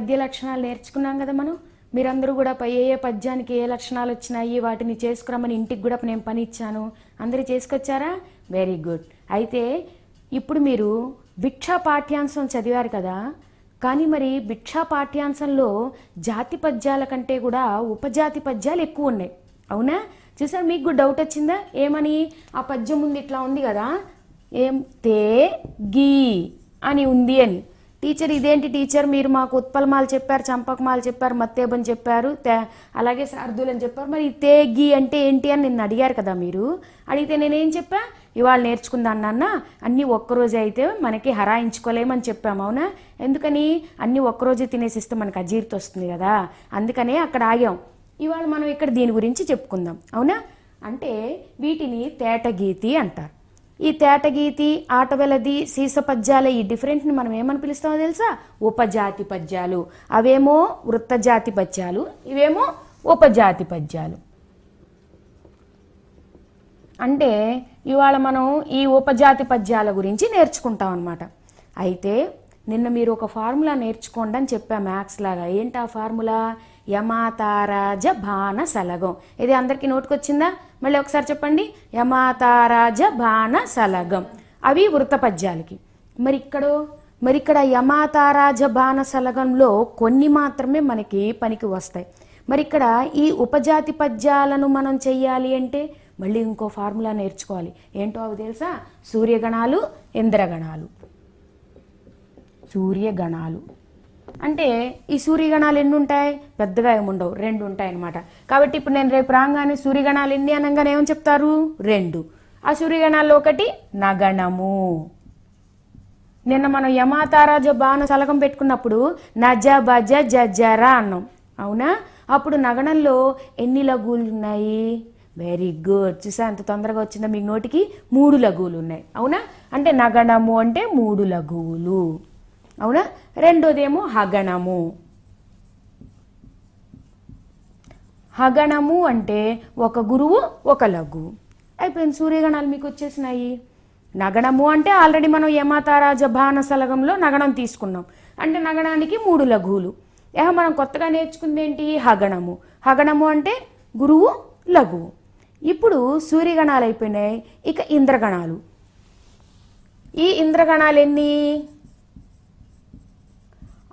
పద్య లక్షణాలు నేర్చుకున్నాం కదా మనం. మీరందరూ కూడా పై ఏ ఏ పద్యానికి ఏ లక్షణాలు వచ్చినాయి వాటిని చేసుకురమ్మని ఇంటికి కూడా నేను పని ఇచ్చాను. అందరూ చేసుకొచ్చారా? వెరీ గుడ్ అయితే ఇప్పుడు మీరు భిక్షా పాఠ్యాంశం చదివారు కదా. కానీ మరి భిక్షా పాఠ్యాంశంలో జాతి పద్యాల కంటే కూడా ఉపజాతి పద్యాలు ఎక్కువ ఉన్నాయి. అవునా? చూసారు మీకు కూడా డౌట్ వచ్చిందా? ఏమని? ఆ పద్యం ముందు ఇట్లా ఉంది కదా. ఏం? తే గీ అని ఉంది అని. టీచర్ ఇదేంటి టీచర్? మీరు మాకు ఉత్పలమాలు చెప్పారు చంపకమాలు చెప్పారు మత్తేబని చెప్పారు తే- అలాగే శార్దులు అని చెప్పారు. మరి తేగి తే గీ అంటే ఏంటి అని నిన్ను అడిగారు కదా మీరు? అడిగితే నేనేం చెప్పా? ఇవాళ నేర్చుకుందాను నాన్న అన్నీ ఒక్కరోజే అయితే మనకి హరాయించుకోలేమని చెప్పాము అవునా? ఎందుకని? అన్నీ ఒక్కరోజే తినేసిస్తే మనకు అజీర్తి వస్తుంది కదా. అందుకనే అక్కడ ఆగాం. ఇవాళ మనం ఇక్కడ దీని గురించి చెప్పుకుందాం అవునా? అంటే వీటిని తేటగీతి అంటారు. ఈ తేటగీతి ఆటవెలది సీస పద్యాల ఈ డిఫరెంట్ని మనం ఏమని పిలుస్తామో తెలుసా? ఉపజాతి పద్యాలు అవేమో వృత్తజాతి పద్యాలు ఇవేమో ఉపజాతి పద్యాలు అంటే ఇవాళ మనం ఈ ఉపజాతి పద్యాల గురించి నేర్చుకుంటాం అనమాట అయితే నిన్న మీరు ఒక ఫార్ములా నేర్చుకోండి అని చెప్పా మ్యాథ్స్ లాగా. ఏంటి ఆ ఫార్ములా? యమాతారాజ బాణ సలగం ఇది అందరికీ నోటుకొచ్చిందా? మళ్ళీ ఒకసారి చెప్పండి. యమాతారాజ బాణ సలగం అవి వృత్త పద్యాలకి. మరి ఇక్కడ మరి ఇక్కడ యమాతారాజ బాణ సలగంలో కొన్ని మాత్రమే మనకి పనికి వస్తాయి. మరి ఇక్కడ ఈ ఉపజాతి పద్యాలను మనం చెయ్యాలి అంటే మళ్ళీ ఇంకో ఫార్ములా నేర్చుకోవాలి. ఏంటో అవి తెలుసా? సూర్యగణాలు ఇంద్రగణాలు. సూర్యగణాలు. అంటే ఈ సూర్యగణాలు ఎన్ని ఉంటాయి పెద్దగా ఏముండవు. రెండు ఉంటాయి అన్నమాట కాబట్టి ఇప్పుడు నేను రేపు రాగానే సూర్యగణాలు ఎన్ని అనగానే ఏమని చెప్తారు? రెండు. ఆ సూర్యగణాల్లో ఒకటి నగణము. నిన్న మనం యమాతారాజ బాణ సలకం పెట్టుకున్నప్పుడు నజ బజ జజరా అన్నాం. అవునా? అప్పుడు నగణంలో ఎన్ని లఘువులు ఉన్నాయి? వెరీ గుడ్ చూసా ఎంత తొందరగా వచ్చిందో మీ నోటికి? మూడు లఘువులు ఉన్నాయి. అవునా? అంటే నగణము అంటే మూడు లఘువులు. అవునా? రెండోదేమో హగణము. హగణము అంటే ఒక గురువు ఒక లఘువు అయిపోయింది. సూర్యగణాలు మీకు వచ్చేసినాయి. నగణము అంటే ఆల్రెడీ మనం యమాతారాజ భాన సలగంలో నగణం తీసుకున్నాం. అంటే నగణానికి మూడు లఘువులు. ఏహ మనం కొత్తగా నేర్చుకుంది ఏంటి? హగణము. హగణము అంటే గురువు లఘువు. ఇప్పుడు సూర్యగణాలు అయిపోయినాయి. ఇక ఇంద్రగణాలు. ఈ ఇంద్రగణాలు ఎన్ని?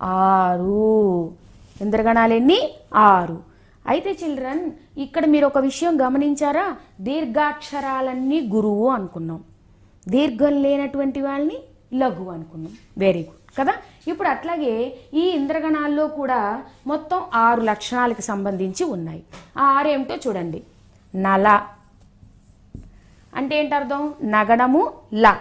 ఆరు. ఇంద్రగణాలు ఎన్ని ఆరు. అయితే చిల్డ్రన్ ఇక్కడ మీరు ఒక విషయం గమనించారా? దీర్ఘాక్షరాలన్నీ గురువు అనుకున్నాం. దీర్ఘం లేనటువంటి వాళ్ళని లఘు అనుకున్నాం. వెరీ గుడ్ కదా? ఇప్పుడు అట్లాగే ఈ ఇంద్రగణాల్లో కూడా మొత్తం ఆరు లక్షణాలకు సంబంధించి ఉన్నాయి. ఆ ఆరు ఏమిటో చూడండి. నల అంటే ఏంటి అర్థం? నగణము ల.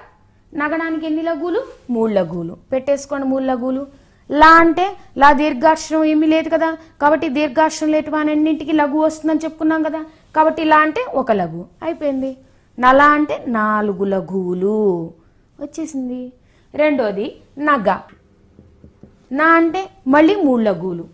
నగణానికి ఎన్ని లఘువులు మూడు లఘువులు పెట్టేసుకోండి మూడు లఘువులు లా అంటే లా దీర్ఘాక్షరం ఏమీ లేదు కదా. కాబట్టి దీర్ఘాక్షరం లేటు అన్నింటికి లఘు వస్తుందని చెప్పుకున్నాం కదా. కాబట్టి లా అంటే ఒక లఘు. అయిపోయింది. నల అంటే నాలుగు లఘువులు. వచ్చేసింది. రెండోది నగ. నా అంటే మళ్ళీ మూడు లఘువులు.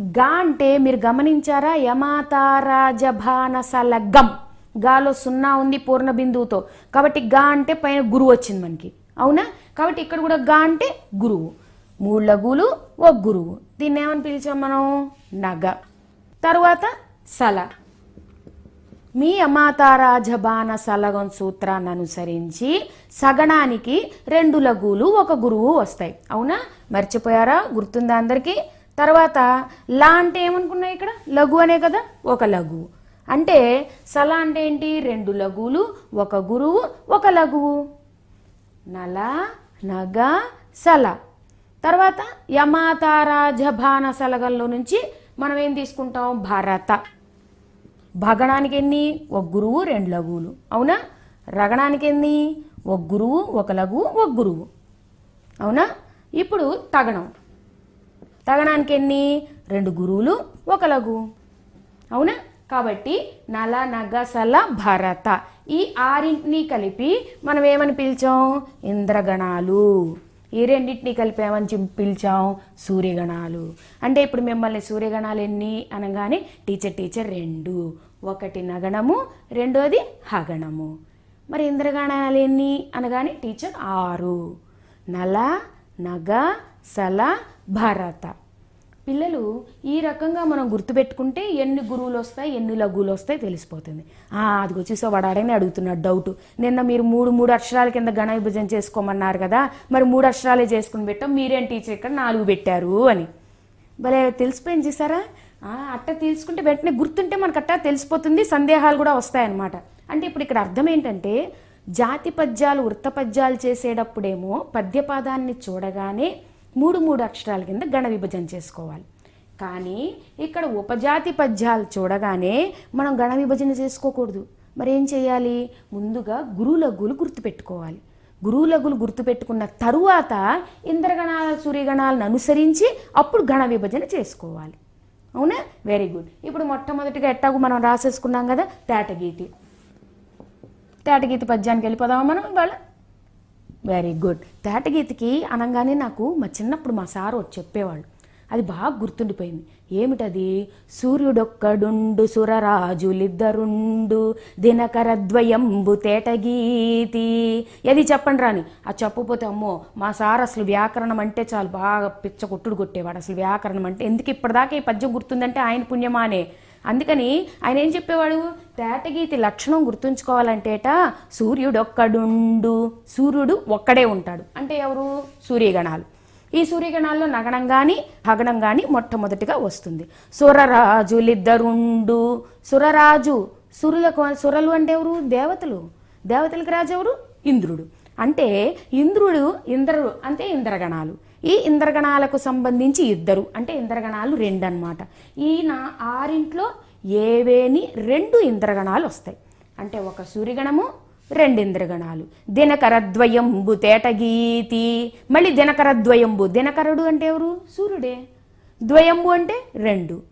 గా అంటే మీరు గమనించారా? యమాతారాజభానసల గం గాలో సున్నా ఉంది పూర్ణ బిందువుతో. కాబట్టి గా అంటే పైన గురువు వచ్చింది మనకి. అవునా? కాబట్టి ఇక్కడ కూడా గా అంటే గురువు. మూడు లఘువులు ఒక గురువు దీన్ని ఏమని పిలిచాం మనం? నగ. తరువాత సల. మీ అమాతారాజబాన సలగం సూత్రాన్ని అనుసరించి సగణానికి రెండు లఘువులు ఒక గురువు వస్తాయి. అవునా? మర్చిపోయారా? గుర్తుందా అందరికీ? తర్వాత లా అంటే ఏమనుకున్నాయి ఇక్కడ? లఘు అనే కదా? ఒక లఘు. అంటే సల అంటే ఏంటి? రెండు లఘువులు ఒక గురువు ఒక లఘువు. నల నగ సల. తర్వాత యమాతారాజభాన సలగల్లో నుంచి మనం ఏం తీసుకుంటాం? భరత. భగణానికి ఎన్ని? ఒక గురువు రెండు లఘువులు. అవునా? రగణానికి ఎన్ని? ఒక గురువు ఒక లఘువు ఒక గురువు. అవునా? ఇప్పుడు తగణం. తగణానికి ఎన్ని? రెండు గురువులు ఒక లఘువు. అవునా? కాబట్టి నల నగ సల భరత. ఈ ఆరింటిని కలిపి మనం ఏమని పిలిచాం? ఇంద్రగణాలు. ఈ రెండింటిని కలిపి ఏమని పిలిచాం సూర్యగణాలు. అంటే ఇప్పుడు మిమ్మల్ని సూర్యగణాలు ఎన్ని అనగానే టీచర్ టీచర్ రెండు. ఒకటి నగణము రెండోది హగణము. మరి ఇంద్రగణాలు ఎన్ని అనగానే టీచర్ ఆరు. నల నగ సల భరత. పిల్లలు ఈ రకంగా మనం గుర్తుపెట్టుకుంటే ఎన్ని గురువులు వస్తాయి ఎన్ని లఘువులు వస్తాయి తెలిసిపోతుంది. అది అదిగో చూసా వాడు అడగని అడుగుతున్నాడు డౌట్. నిన్న మీరు మూడు మూడు అక్షరాల కింద గణ విభజన చేసుకోమన్నారు కదా మరి మూడు అక్షరాలే చేసుకుని పెట్టాం మీరేం టీచర్ ఇక్కడ నాలుగు పెట్టారు అని. భలే తెలిసిపోయింది చేశారా అట్ట తెలుసుకుంటే వెంటనే గుర్తుంటే మనకు అట్టా తెలిసిపోతుంది సందేహాలు కూడా వస్తాయన్నమాట. అంటే ఇప్పుడు ఇక్కడ అర్థం ఏంటంటే జాతి పద్యాలు వృత్త పద్యాలు చేసేటప్పుడేమో పద్యపాదాన్ని చూడగానే మూడు మూడు అక్షరాల కింద గణ విభజన చేసుకోవాలి. కానీ ఇక్కడ ఉపజాతి పద్యాలు చూడగానే మనం గణ విభజన చేసుకోకూడదు. మరి ఏం చేయాలి? ముందుగా గురులగులు గుర్తుపెట్టుకోవాలి. గురువులగులు గుర్తుపెట్టుకున్న తరువాత ఇంద్రగణాల సూర్యగణాలను అనుసరించి అప్పుడు గణ విభజన చేసుకోవాలి. అవునా? వెరీ గుడ్ ఇప్పుడు మొట్టమొదటిగా ఎట్టాగు మనం రాసేసుకున్నాం కదా? తేటగీతి తేటగీతి పద్యానికి వెళ్ళిపోదామా మనం ఇవాళ? Very good. తేటగీతికి అనగానే నాకు మా చిన్నప్పుడు మా సారు వచ్చి చెప్పేవాళ్ళు. అది బాగా గుర్తుండిపోయింది. ఏమిటది? సూర్యుడొక్కడుండు సురరాజులిద్దరుండు దినకరద్వయంబు తేటగీతి. అది చెప్పండి రాని ఆ చెప్పపోతే అమ్మో మా సార్ అసలు వ్యాకరణం అంటే చాలు బాగా పిచ్చ కొట్టుడు కొట్టేవాడు. అసలు వ్యాకరణం అంటే ఎందుకు ఇప్పటిదాకా ఈ పద్యం గుర్తుందంటే ఆయన పుణ్యమానే. అందుకని ఆయన ఏం చెప్పేవాడు? తేటగీతి లక్షణం గుర్తుంచుకోవాలంటేట సూర్యుడొక్కడుండు సూర్యుడు ఒక్కడే ఉంటాడు. అంటే ఎవరు? సూర్యగణాలు. ఈ సూర్యగణాల్లో నగణం కానీ హగణం కానీ మొట్టమొదటిగా వస్తుంది. సురరాజులిద్దరుండు. సురరాజు సురులకు సురలు అంటే ఎవరు? దేవతలు. దేవతలకు రాజు ఎవరు ఇంద్రుడు. అంటే ఇంద్రుడు ఇంద్రుడు అంటే ఇంద్రగణాలు. ఈ ఇంద్రగణాలకు సంబంధించి ఇద్దరు అంటే ఇంద్రగణాలు రెండు అన్నమాట ఈ నా ఆరింట్లో ఏవేని రెండు ఇంద్రగణాలు వస్తాయి. అంటే ఒక సూర్యగణము రెండు ఇంద్రగణాలు. దినకరద్వయంబు తేటగీతి. మళ్ళీ దినకరద్వయంబు. దినకరుడు అంటే ఎవరు? సూర్యుడే. ద్వయంబు అంటే రెండు.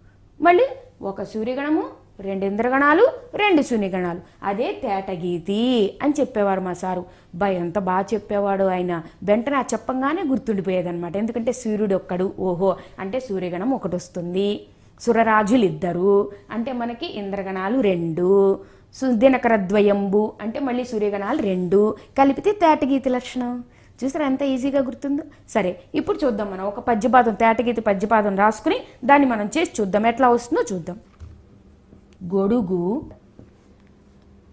మళ్ళీ ఒక సూర్యగణము రెండు ఇంద్రగణాలు రెండు శూన్యగణాలు. అదే తేటగీతి అని చెప్పేవారు మా సారు. బా ఎంత బాగా చెప్పేవాడు ఆయన. వెంటనే ఆ చెప్పంగానే గుర్తుండిపోయేదన్నమాట. ఎందుకంటే సూర్యుడు ఒక్కడు ఓహో అంటే సూర్యగణం ఒకటి వస్తుంది సురరాజులు ఇద్దరు అంటే మనకి ఇంద్రగణాలు రెండు. సు- దినకరద్వయంబు అంటే మళ్ళీ సూర్యగణాలు రెండు. కలిపితే తేటగీతి లక్షణం. చూసారా ఎంత ఈజీగా గుర్తుందో? సరే ఇప్పుడు చూద్దాం మనం. ఒక పద్యపాదం తేటగీతి పద్యపాదం రాసుకుని దాన్ని మనం చేసి చూద్దాం. ఎట్లా వస్తుందో చూద్దాం. గొడుగు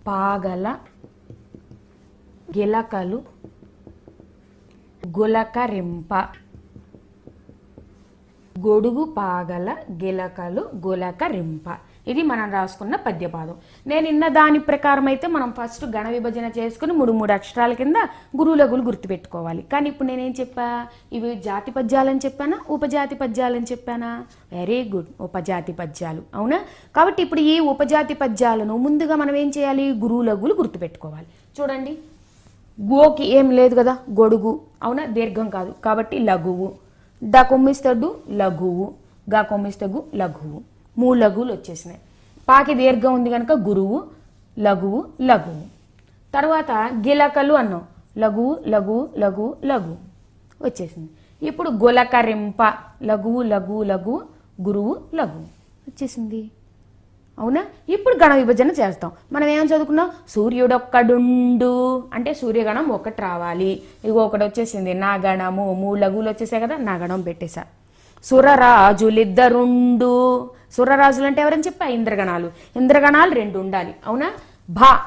పాగల గిలకలు గులకరింప. గొడుగు పాగల గిలకలు గులకరింప. ఇది మనం రాసుకున్న పద్యపాదం. నేను ఇన్న దాని ప్రకారం అయితే మనం ఫస్ట్ గణ విభజన చేసుకుని మూడు మూడు అక్షరాల కింద గురువులగులు గుర్తుపెట్టుకోవాలి. కానీ ఇప్పుడు నేనేం చెప్పా? ఇవి జాతి పద్యాలని చెప్పానా? ఉపజాతి పద్యాలని చెప్పానా? వెరీ గుడ్ ఉపజాతి పద్యాలు. అవునా? కాబట్టి ఇప్పుడు ఈ ఉపజాతి పద్యాలను ముందుగా మనం ఏం చేయాలి? గురువులగులు గుర్తుపెట్టుకోవాలి. చూడండి. గోకి ఏం లేదు కదా? గొడుగు. అవునా? దీర్ఘం కాదు. కాబట్టి లఘువు. డ కొమ్మిస్తడు లఘువు. గా కొమ్మిస్తగు లఘువు. మూడు లఘువులు వచ్చేసినాయి. పాకి దీర్ఘం ఉంది కనుక గురువు లఘువు లఘువు. తర్వాత గిలకలు అన్నాం. లఘువు లఘువు లఘువు లఘువు వచ్చేసింది. ఇప్పుడు గులకరింప లఘువు లఘువు లఘువు గురువు లఘువు వచ్చేసింది. అవునా? ఇప్పుడు గణ విభజన చేస్తాం. మనం ఏం చదువుకున్నాం? సూర్యుడొక్కడుండు. అంటే సూర్యగణం ఒకటి రావాలి. ఇగో ఒకటి వచ్చేసింది. నా గణము మూడు లఘువులు వచ్చేసాయి కదా నా గణం పెట్టేశా. సురరాజులిద్దరుండు. సురరాజులు అంటే ఎవరని చెప్పా? ఇంద్రగణాలు. ఇంద్రగణాలు రెండు ఉండాలి. అవునా? భా.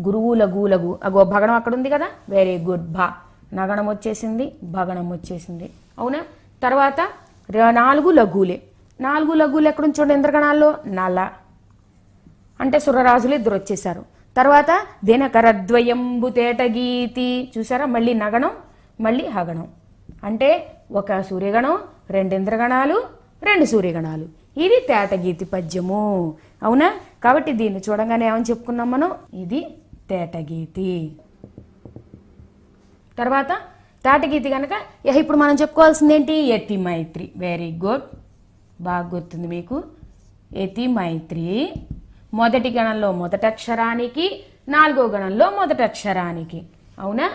గురువు లఘు లఘు అగో భగణం అక్కడ ఉంది కదా? వెరీ గుడ్ భా. నగణం వచ్చేసింది భగణం వచ్చేసింది. అవునా? తర్వాత నాలుగు లఘువులే నాలుగు లఘువులు ఎక్కడ చూడండి ఇంద్రగణాల్లో? నల. అంటే సురరాజులు ఇద్దరు వచ్చేసారు. తర్వాత దినకరద్వయంబు తేటగీతి చూసారా? మళ్ళీ నగణం మళ్ళీ హగణం. అంటే ఒక సూర్యగణం రెండు ఇంద్రగణాలు రెండు సూర్యగణాలు. ఇది తేటగీతి పద్యము. అవునా? కాబట్టి దీన్ని చూడంగానే ఏమని చెప్పుకున్నాం మనం? ఇది తేటగీతి. తర్వాత తాటగీతి కనుక ఇప్పుడు మనం చెప్పుకోవాల్సింది ఏంటి యతి మైత్రి. వెరీ గుడ్ బాగా గుర్తుంది మీకు. యతి మైత్రి. మొదటి గణంలో మొదటి అక్షరానికి నాలుగో గణంలో మొదటి అక్షరానికి. అవునా?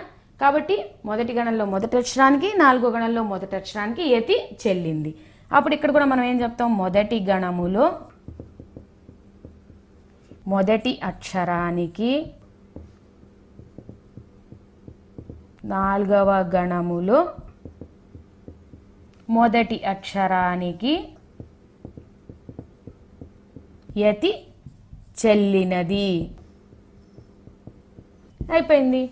కాబట్టి మొదటి గణంలో మొదటి అక్షరానికి నాలుగో గణంలో మొదటి అక్షరానికి యతి చెల్లింది. అప్పుడు ఇక్కడ కూడా మనం ఏం చెప్తాం? మొదటి గణములో మొదటి అక్షరానికి నాలుగవ గణములు మొదటి అక్షరానికి యతి చెల్లినది. అయిపోయింది.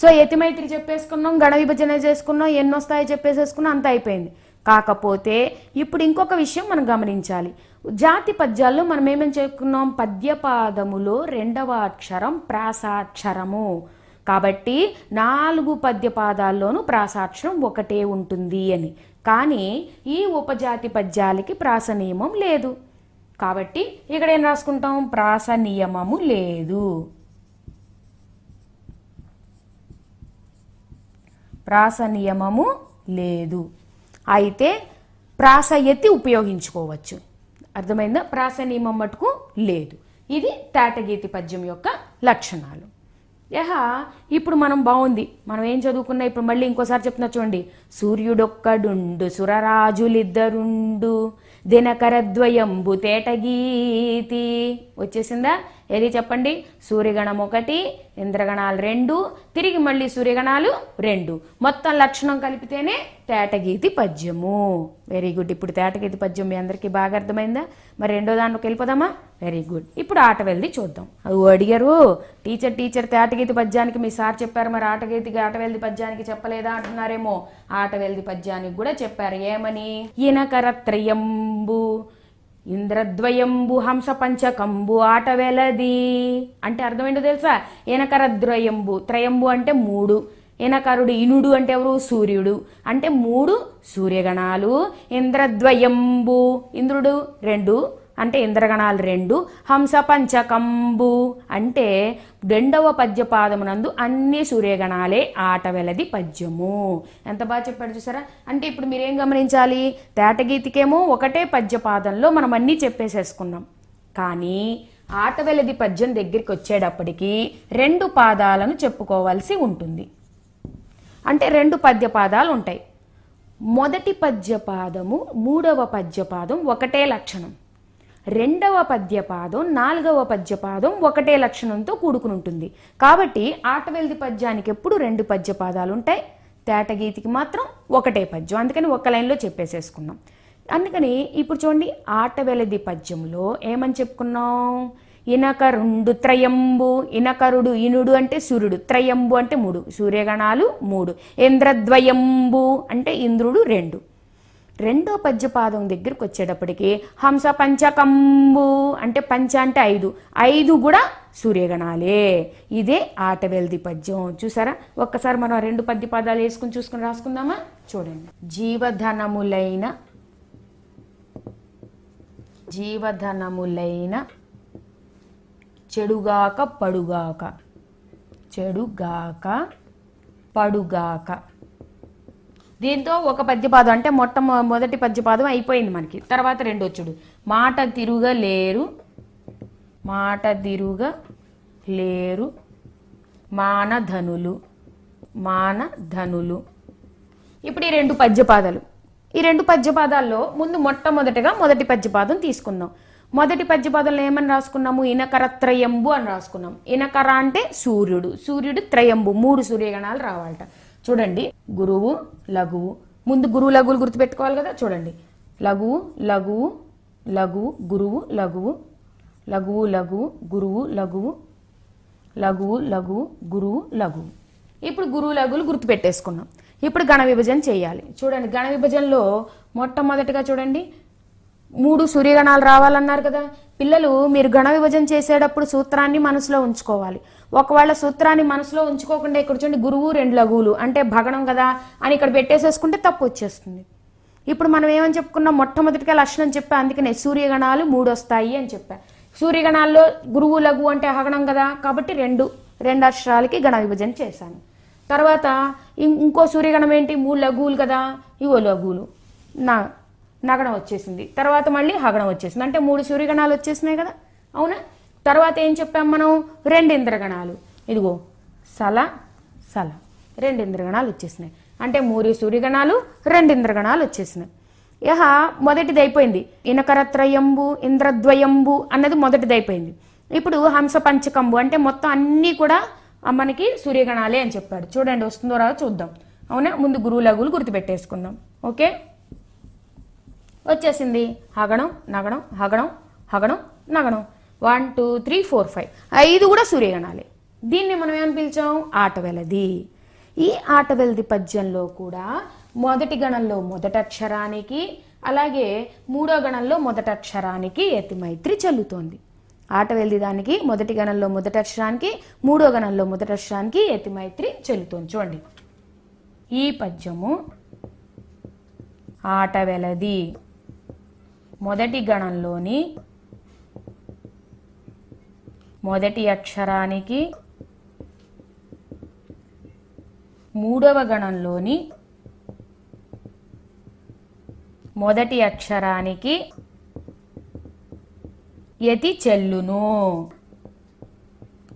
సో యతిమైత్రి చెప్పేసుకున్నాం గణ విభజన చేసుకున్నాం ఎన్నో స్థాయి చెప్పేసేసుకున్నాం అంత అయిపోయింది. కాకపోతే ఇప్పుడు ఇంకొక విషయం మనం గమనించాలి. జాతి పద్యాల్లో మనం ఏమేమి చెప్పుకున్నాం? పద్యపాదములో రెండవ అక్షరం ప్రాసాక్షరము. కాబట్టి నాలుగు పద్యపాదాల్లోనూ ప్రాసాక్షరం ఒకటే ఉంటుంది అని. కానీ ఈ ఉపజాతి పద్యాలకి ప్రాస నియమం లేదు. కాబట్టి ఇక్కడ ఏం రాసుకుంటాం? ప్రాస నియమము లేదు. ప్రాస నియమము లేదు. అయితే ప్రాస ఎత్తి ఉపయోగించుకోవచ్చు. అర్థమైందా? ప్రాస నియమం మటుకు లేదు. ఇది తేటగీతి పద్యం యొక్క లక్షణాలు. యహ ఇప్పుడు మనం బాగుంది మనం ఏం చదువుకున్నా ఇప్పుడు మళ్ళీ ఇంకోసారి చెప్తున్నా చూడండి. సూర్యుడొక్కడుండు సురరాజులిద్దరుండు దినకరద్వయంబు తేటగీతి. వచ్చేసిందా? ఏది చెప్పండి? సూర్యగణం ఒకటి ఇంద్రగణాలు రెండు తిరిగి మళ్ళీ సూర్యగణాలు రెండు. మొత్తం లక్షణం కలిపితేనే తేటగీతి పద్యము. వెరీ గుడ్ ఇప్పుడు తేటగీతి పద్యం మీ అందరికీ బాగా అర్థమైందా? మరి రెండో దాంట్లోకి వెళ్ళిపోదామా? వెరీ గుడ్ ఇప్పుడు ఆట వెళ్ది చూద్దాం. అవి అడిగారు టీచర్ టీచర్ తేటగీతి పద్యానికి మీ సార్ చెప్పారు మరి ఆటగీతికి ఆట వెళ్ది పద్యానికి చెప్పలేదా? అంటున్నారేమో. ఆట వెళ్ది పద్యానికి కూడా చెప్పారు. ఏమని? ఇనకరత్రయంబు ఇంద్రద్వయంబు హంస పంచకంబు ఆట వెలది అంటే అర్థమేంటో తెలుసా? ఏనకరద్వయంబు. త్రయంబు అంటే మూడు. ఏనకరుడు ఇనుడు అంటే ఎవరు? సూర్యుడు. అంటే మూడు సూర్యగణాలు. ఇంద్రద్వయంబు. ఇంద్రుడు రెండు. అంటే ఇంద్రగణాలు రెండు హంస పంచకంబు అంటే రెండవ పద్యపాదమునందు అన్ని సూర్యగణాలే ఆట వెలది పద్యము. ఎంత బాగా చెప్పాడు చూసారా? అంటే ఇప్పుడు మీరేం గమనించాలి? తేటగీతికేమో ఒకటే పద్యపాదంలో మనం అన్నీ చెప్పేసేసుకున్నాం. కానీ ఆట వెలది పద్యం దగ్గరికి వచ్చేటప్పటికి రెండు పాదాలను చెప్పుకోవాల్సి ఉంటుంది. అంటే రెండు పద్యపాదాలు ఉంటాయి. మొదటి పద్యపాదము మూడవ పద్యపాదం ఒకటే లక్షణం. రెండవ పద్యపాదం నాలుగవ పద్యపాదం ఒకటే లక్షణంతో కూడుకుని ఉంటుంది. కాబట్టి ఆటవెల్ది పద్యానికి ఎప్పుడు రెండు పద్యపాదాలు ఉంటాయి తేటగీతికి మాత్రం ఒకటే పద్యం. అందుకని ఒక లైన్లో చెప్పేసేసుకున్నాం. అందుకని ఇప్పుడు చూడండి ఆటవెలది పద్యంలో ఏమని చెప్పుకున్నాం? ఇనకరుండు త్రయంబు ఇనకరుడు ఇనుడు అంటే సూర్యుడు త్రయంబు అంటే మూడు సూర్యగణాలు మూడు ఇంద్రద్వయంబు అంటే ఇంద్రుడు రెండు. రెండో పద్యపాదం దగ్గరకు వచ్చేటప్పటికి హంస పంచకంబు అంటే పంచ అంటే ఐదు. ఐదు కూడా సూర్యగణాలే. ఇదే ఆటవెల్ది పద్యం. చూసారా? ఒక్కసారి మనం రెండు పద్యపాదాలు వేసుకుని చూసుకుని రాసుకుందామా? చూడండి. జీవధనములైన జీవధనములైన చెడుగాక పడుగాక. చెడుగాక పడుగాక. దీంతో ఒక పద్యపాదం అంటే మొట్ట మొదటి పద్యపాదం అయిపోయింది మనకి. తర్వాత రెండొచ్చుడు మాట తిరుగ లేరు మాట తిరుగ లేరు మానధనులు మానధనులు ఇప్పుడు ఈ రెండు పద్యపాదాలు. ఈ రెండు పద్యపాదాల్లో ముందు మొట్టమొదటిగా మొదటి పద్యపాదం తీసుకుందాం. మొదటి పద్యపాదంలో ఏమని రాసుకున్నాము? ఇనకర త్రయంబు అని రాసుకున్నాం. ఇనకర అంటే సూర్యుడు సూర్యుడు త్రయంబు మూడు సూర్యగణాలు రావాలట. చూడండి గురువు లఘువు. ముందు గురువు లఘువులు గుర్తుపెట్టుకోవాలి కదా? చూడండి. లఘువు లఘువు లఘువు గురువు లఘువు. లఘువు లఘువు గురువు లఘువు. లఘువు లఘువు గురువు లఘువు. ఇప్పుడు గురువు లఘువులు గుర్తుపెట్టేసుకున్నాం. ఇప్పుడు గణ విభజన చేయాలి. చూడండి గణ విభజనలో మొట్టమొదటిగా చూడండి మూడు సూర్యగణాలు రావాలన్నారు కదా? పిల్లలు మీరు గణ విభజన చేసేటప్పుడు సూత్రాన్ని మనసులో ఉంచుకోవాలి. ఒకవేళ సూత్రాన్ని మనసులో ఉంచుకోకుండా ఇక్కడ చూడండి గురువు రెండు లఘువులు. అంటే భగణం కదా అని ఇక్కడ పెట్టేసేసుకుంటే తప్పు వచ్చేస్తుంది. ఇప్పుడు మనం ఏమని చెప్పుకున్నాం? మొట్టమొదటిగా లక్షణం చెప్పా అందుకనే సూర్యగణాలు మూడు వస్తాయి అని చెప్పా. సూర్యగణాల్లో గురువు లఘు అంటే హగణం కదా కాబట్టి రెండు రెండు అక్షరాలకి గణ విభజన చేశాను. తర్వాత ఇం- ఇంకో సూర్యగణం ఏంటి? మూడు లఘువులు కదా ఇవో లఘువులు. నా నగణం వచ్చేసింది. తర్వాత మళ్ళీ హగణం వచ్చేసింది. అంటే మూడు సూర్యగణాలు వచ్చేసినాయి కదా అవునా? తర్వాత ఏం చెప్పాం మనం? రెండు ఇంద్రగణాలు. ఇదిగో సల సల. రెండు ఇంద్రగణాలు వచ్చేసినాయి. అంటే మూడు సూర్యగణాలు రెండు ఇంద్రగణాలు వచ్చేసినాయి. యహ మొదటిది అయిపోయింది. ఇనకరత్రయంబు ఇంద్రద్వయంబు అన్నది మొదటిది అయిపోయింది. ఇప్పుడు హంస పంచకంబు అంటే మొత్తం అన్నీ కూడా మనకి సూర్యగణాలే అని చెప్పాడు. చూడండి వస్తుందో రాదో చూద్దాం. అవునా? ముందు గురువు లఘువులు గుర్తుపెట్టేసుకుందాం. ఓకే? వచ్చేసింది. హగణం నగణం హగణం హగణం నగణం. One two three four five. ఐదు కూడా సూర్యగణాలే. దీన్ని మనం ఏమని పిలిచాం? ఆటవెలది ఈ ఆటవెలది పద్యంలో కూడా మొదటి గణంలో మొదట అక్షరానికి అలాగే మూడో గణంలో మొదట అక్షరానికి యతిమైత్రి చెల్లుతోంది. ఆటవెల్ది దానికి మొదటి గణంలో మొదట అక్షరానికి మూడో గణంలో మొదట అక్షరానికి యతిమైత్రి చెల్లుతోంది చూడండి. ఈ పద్యము ఆటవెలది మొదటి గణంలోని మొదటి అక్షరానికి మూడవ గణంలోని మొదటి అక్షరానికి యతి చెల్లును.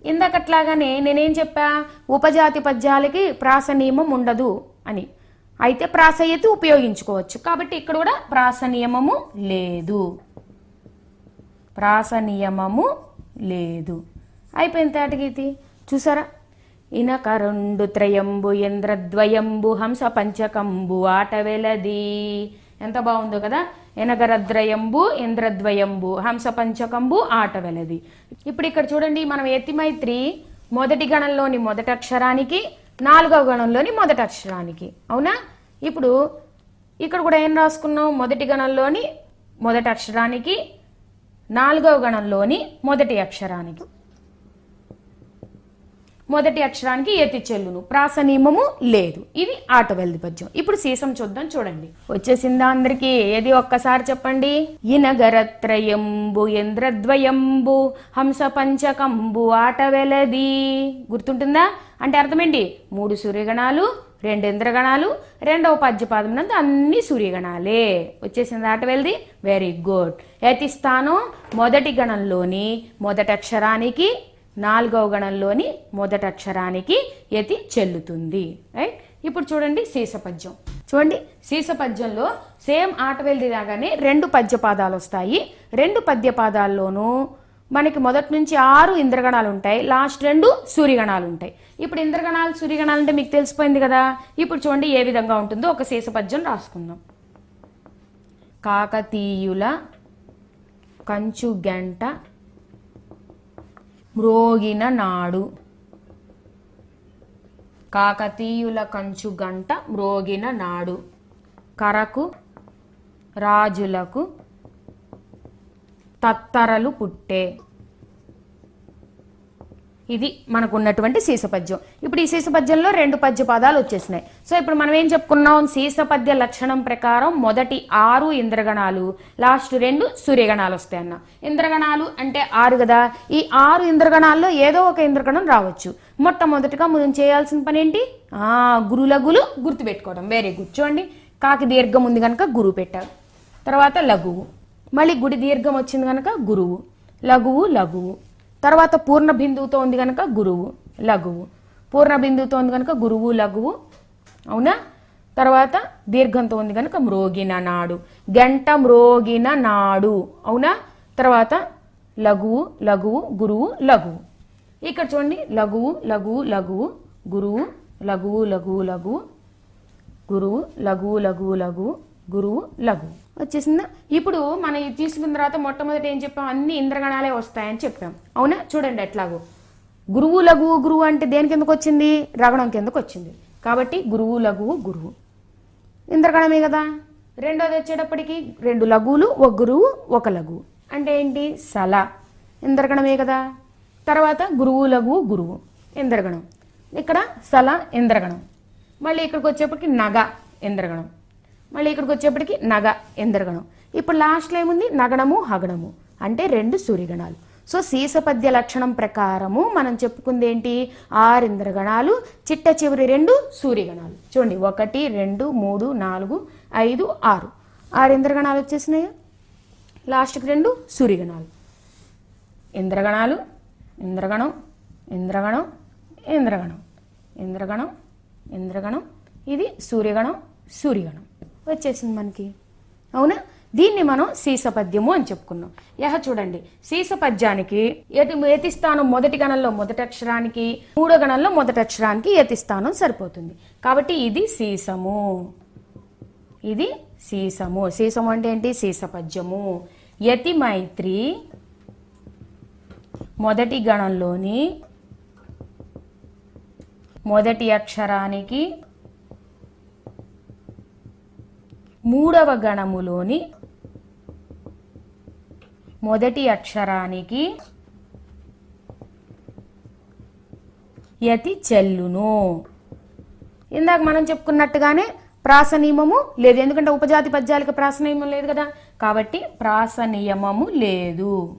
ఇందాకట్లాగానే నేనేం చెప్పా? ఉపజాతి పద్యాలకి ప్రాస నియమం ఉండదు అని. అయితే ప్రాసయతి ఉపయోగించుకోవచ్చు. కాబట్టి ఇక్కడ కూడా ప్రాస నియమము లేదు. ప్రాస నియమము లేదు. అయిపోయింది తేటగీతి చూసారా? ఇనక రెండు త్రయంబు ఇంద్రద్వయంబు హంస పంచకంబు ఆటవెలది ఎంత బాగుందో కదా? ఎనగరద్రయంబు ఇంద్రద్వయంబు హంస పంచకంబు ఆటవెలది ఇప్పుడు ఇక్కడ చూడండి మనం ఎతిమైత్రి మొదటి గణంలోని మొదటి అక్షరానికి నాలుగవ గణంలోని మొదటి అక్షరానికి. అవునా? ఇప్పుడు ఇక్కడ కూడా ఏం రాసుకున్నాం మొదటి గణంలోని మొదటి అక్షరానికి నాలుగవ గణంలోని మొదటి అక్షరానికి. మొదటి అక్షరానికి ఎతి చెల్లును. ప్రాస నియమము లేదు. ఇది ఆటవల్ది పద్యం. ఇప్పుడు సీసం చూద్దాం చూడండి. వచ్చేసిందా అందరికి? ఏది ఒక్కసారి చెప్పండి? ఇనగరత్రయంబు ఇంద్రద్వయంబు హంస పంచకంబు ఆటవెలది. గుర్తుంటుందా? అంటే అర్థమేంటి? మూడు సూర్యగణాలు రెండు ఇంద్రగణాలు రెండవ పద్యపాదం నందు అన్ని సూర్యగణాలే. వచ్చేసింది ఆటవెల్ది? వెరీ గుడ్ యతి స్థానం మొదటి గణంలోని మొదటి అక్షరానికి నాలుగవ గణంలోని మొదటి అక్షరానికి యతి చెల్లుతుంది. రైట్ ఇప్పుడు చూడండి శీసపద్యం చూడండి శీసపద్యంలో సేమ్ ఆటవేల్ది లాగానే రెండు పద్యపాదాలు వస్తాయి. రెండు పద్యపాదాల్లోనూ మనకి మొదటి నుంచి ఆరు ఇంద్రగణాలు ఉంటాయి. లాస్ట్ రెండు సూర్యగణాలు ఉంటాయి. ఇప్పుడు ఇంద్రగణాలు సూర్యగణాలు అంటే మీకు తెలిసిపోయింది కదా? ఇప్పుడు చూడండి ఏ విధంగా ఉంటుందో ఒక శీసపద్యం రాసుకుందాం. కాకతీయుల కంచు గంట మ్రోగిన నాడు. కాకతీయుల కంచు గంట మ్రోగిన నాడు. కరకు రాజులకు తత్తరలు పుట్టే. ఇది మనకు ఉన్నటువంటి సీసపద్యం ఇప్పుడు ఈ సీసపద్యంలో రెండు పద్య పదాలు వచ్చేసినాయి. సో ఇప్పుడు మనం ఏం చెప్పుకున్నాం? సీసపద్య లక్షణం ప్రకారం మొదటి ఆరు ఇంద్రగణాలు లాస్ట్ రెండు సూర్యగణాలు వస్తాయి అన్న ఇంద్రగణాలు అంటే ఆరు కదా? ఈ ఆరు ఇంద్రగణాల్లో ఏదో ఒక ఇంద్రగణం రావచ్చు. మొట్టమొదటిగా మనం చేయాల్సిన పని ఏంటి? ఆ గురులగులు గుర్తుపెట్టుకోవడం. వేరే కూర్చోండి కాకి దీర్ఘం ఉంది కనుక గురువు పెట్టారు. తర్వాత లఘువు. మళ్ళీ గుడి దీర్ఘం వచ్చింది కనుక గురువు. లఘువు లఘువు. తర్వాత పూర్ణ బిందువుతో ఉంది కనుక గురువు లఘువు. పూర్ణ బిందువుతో ఉంది కనుక గురువు లఘువు. అవునా? తర్వాత దీర్ఘంతో ఉంది కనుక మ్రోగిన నాడు. గంట మ్రోగిన నాడు. అవునా? తర్వాత లఘువు లఘువు గురువు లఘువు. ఇక్కడ చూడండి. లఘువు లఘువు లఘువు. గురువు లఘువు లఘువు లఘువు. గురువు లఘువు లఘువు లఘువు. గురువు లఘువు వచ్చేసిందా? ఇప్పుడు మనం ఇది తీసుకున్న తర్వాత మొట్టమొదటి ఏం చెప్పాం? అన్ని ఇంద్రగణాలే వస్తాయని చెప్పాం. అవునా? చూడండి ఎట్లాగో. గురువు లఘువు గురువు అంటే దేని కిందకు వచ్చింది? రగణం కిందకు వచ్చింది. కాబట్టి గురువు లఘువు గురువు. ఇంద్రగణమే కదా. రెండోది వచ్చేటప్పటికి రెండు లఘువులు ఒక గురువు ఒక లఘువు అంటే ఏంటి? సల. ఇంద్రగణమే కదా. తర్వాత గురువు లఘువు గురువు. ఇంద్రగణం. ఇక్కడ సల ఇంద్రగణం. మళ్ళీ ఇక్కడికి వచ్చేప్పటికి నగ ఇంద్రగణం. మళ్ళీ ఇక్కడికి వచ్చేప్పటికి నగ ఇంద్రగణం ఇప్పుడు లాస్ట్లో ఏముంది? నగణము హగణము. అంటే రెండు సూర్యగణాలు. సో సీసపద్య లక్షణం ప్రకారము మనం చెప్పుకుంది ఏంటి? ఆరు ఇంద్రగణాలు చిట్ట చివరి రెండు సూర్యగణాలు. చూడండి ఒకటి రెండు మూడు నాలుగు ఐదు ఆరు. ఆరు ఇంద్రగణాలు వచ్చేసినాయి? లాస్ట్కి రెండు సూర్యగణాలు. ఇంద్రగణాలు ఇంద్రగణం ఇంద్రగణం ఇంద్రగణం. ఇంద్రగణం ఇంద్రగణం. ఇది సూర్యగణం సూర్యగణం. వచ్చేసింది మనకి. అవునా? దీన్ని మనం శీసపద్యము అని చెప్పుకున్నాం. యహ చూడండి శీసపద్యానికి ఎటు యతిస్థానం మొదటి గణంలో మొదటి అక్షరానికి మూడో గణంలో మొదటి అక్షరానికి యతిస్థానం సరిపోతుంది. కాబట్టి ఇది సీసము. ఇది సీసము. సీసము అంటే ఏంటి? శీసపద్యము యతి మైత్రి మొదటి గణంలోని మొదటి అక్షరానికి మూడవ గణములోని మొదటి అక్షరానికి యతి చెల్లును. ఇందాక మనం చెప్పుకున్నట్టుగానే ప్రాస నియమము లేదు. ఎందుకంటే ఉపజాతి పద్యాలకు ప్రాస నియమం లేదు కదా. కాబట్టి ప్రాస నియమము లేదు.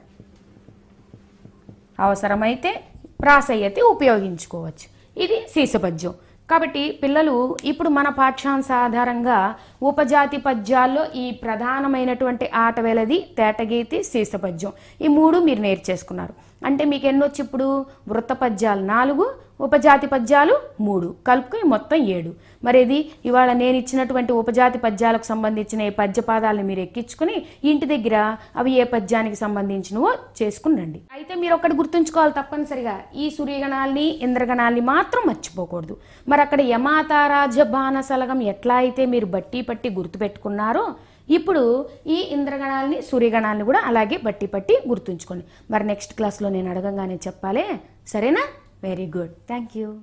అవసరమైతే ప్రాసయతి ఉపయోగించుకోవచ్చు. ఇది శీసపద్యం కాబట్టి పిల్లలు ఇప్పుడు మన పాఠ్యాంశ ఆధారంగా ఉపజాతి పద్యాల్లో ఈ ప్రధానమైనటువంటి ఆట వేలది తేటగీతి శీసపద్యం ఈ మూడు మీరు నేర్చేసుకున్నారు. అంటే మీకు ఎన్నొచ్చి ఇప్పుడు? వృత్త పద్యాలు నాలుగు ఉపజాతి పద్యాలు మూడు. కలుపుకొని మొత్తం ఏడు. మరి ఇది ఇవాళ నేను ఇచ్చినటువంటి ఉపజాతి పద్యాలకు సంబంధించిన ఈ పద్యపాదాలను మీరు ఎక్కించుకుని ఇంటి దగ్గర అవి ఏ పద్యానికి సంబంధించినవో చేసుకుని రండి అయితే మీరు ఒకటి గుర్తుంచుకోవాలి తప్పనిసరిగా. ఈ సూర్యగణాల్ని ఇంద్రగణాల్ని మాత్రం మర్చిపోకూడదు. మరి అక్కడ యమాతారాజ బాణ సలగం ఎట్లా అయితే మీరు బట్టి పట్టి గుర్తుపెట్టుకున్నారో ఇప్పుడు ఈ ఇంద్రగణాలని సూర్యగణాలని కూడా అలాగే బట్టి పట్టి గుర్తుంచుకోండి. మరి నెక్స్ట్ క్లాస్లో నేను అడగంగానే చెప్పాలి. సరేనా? Very good thank you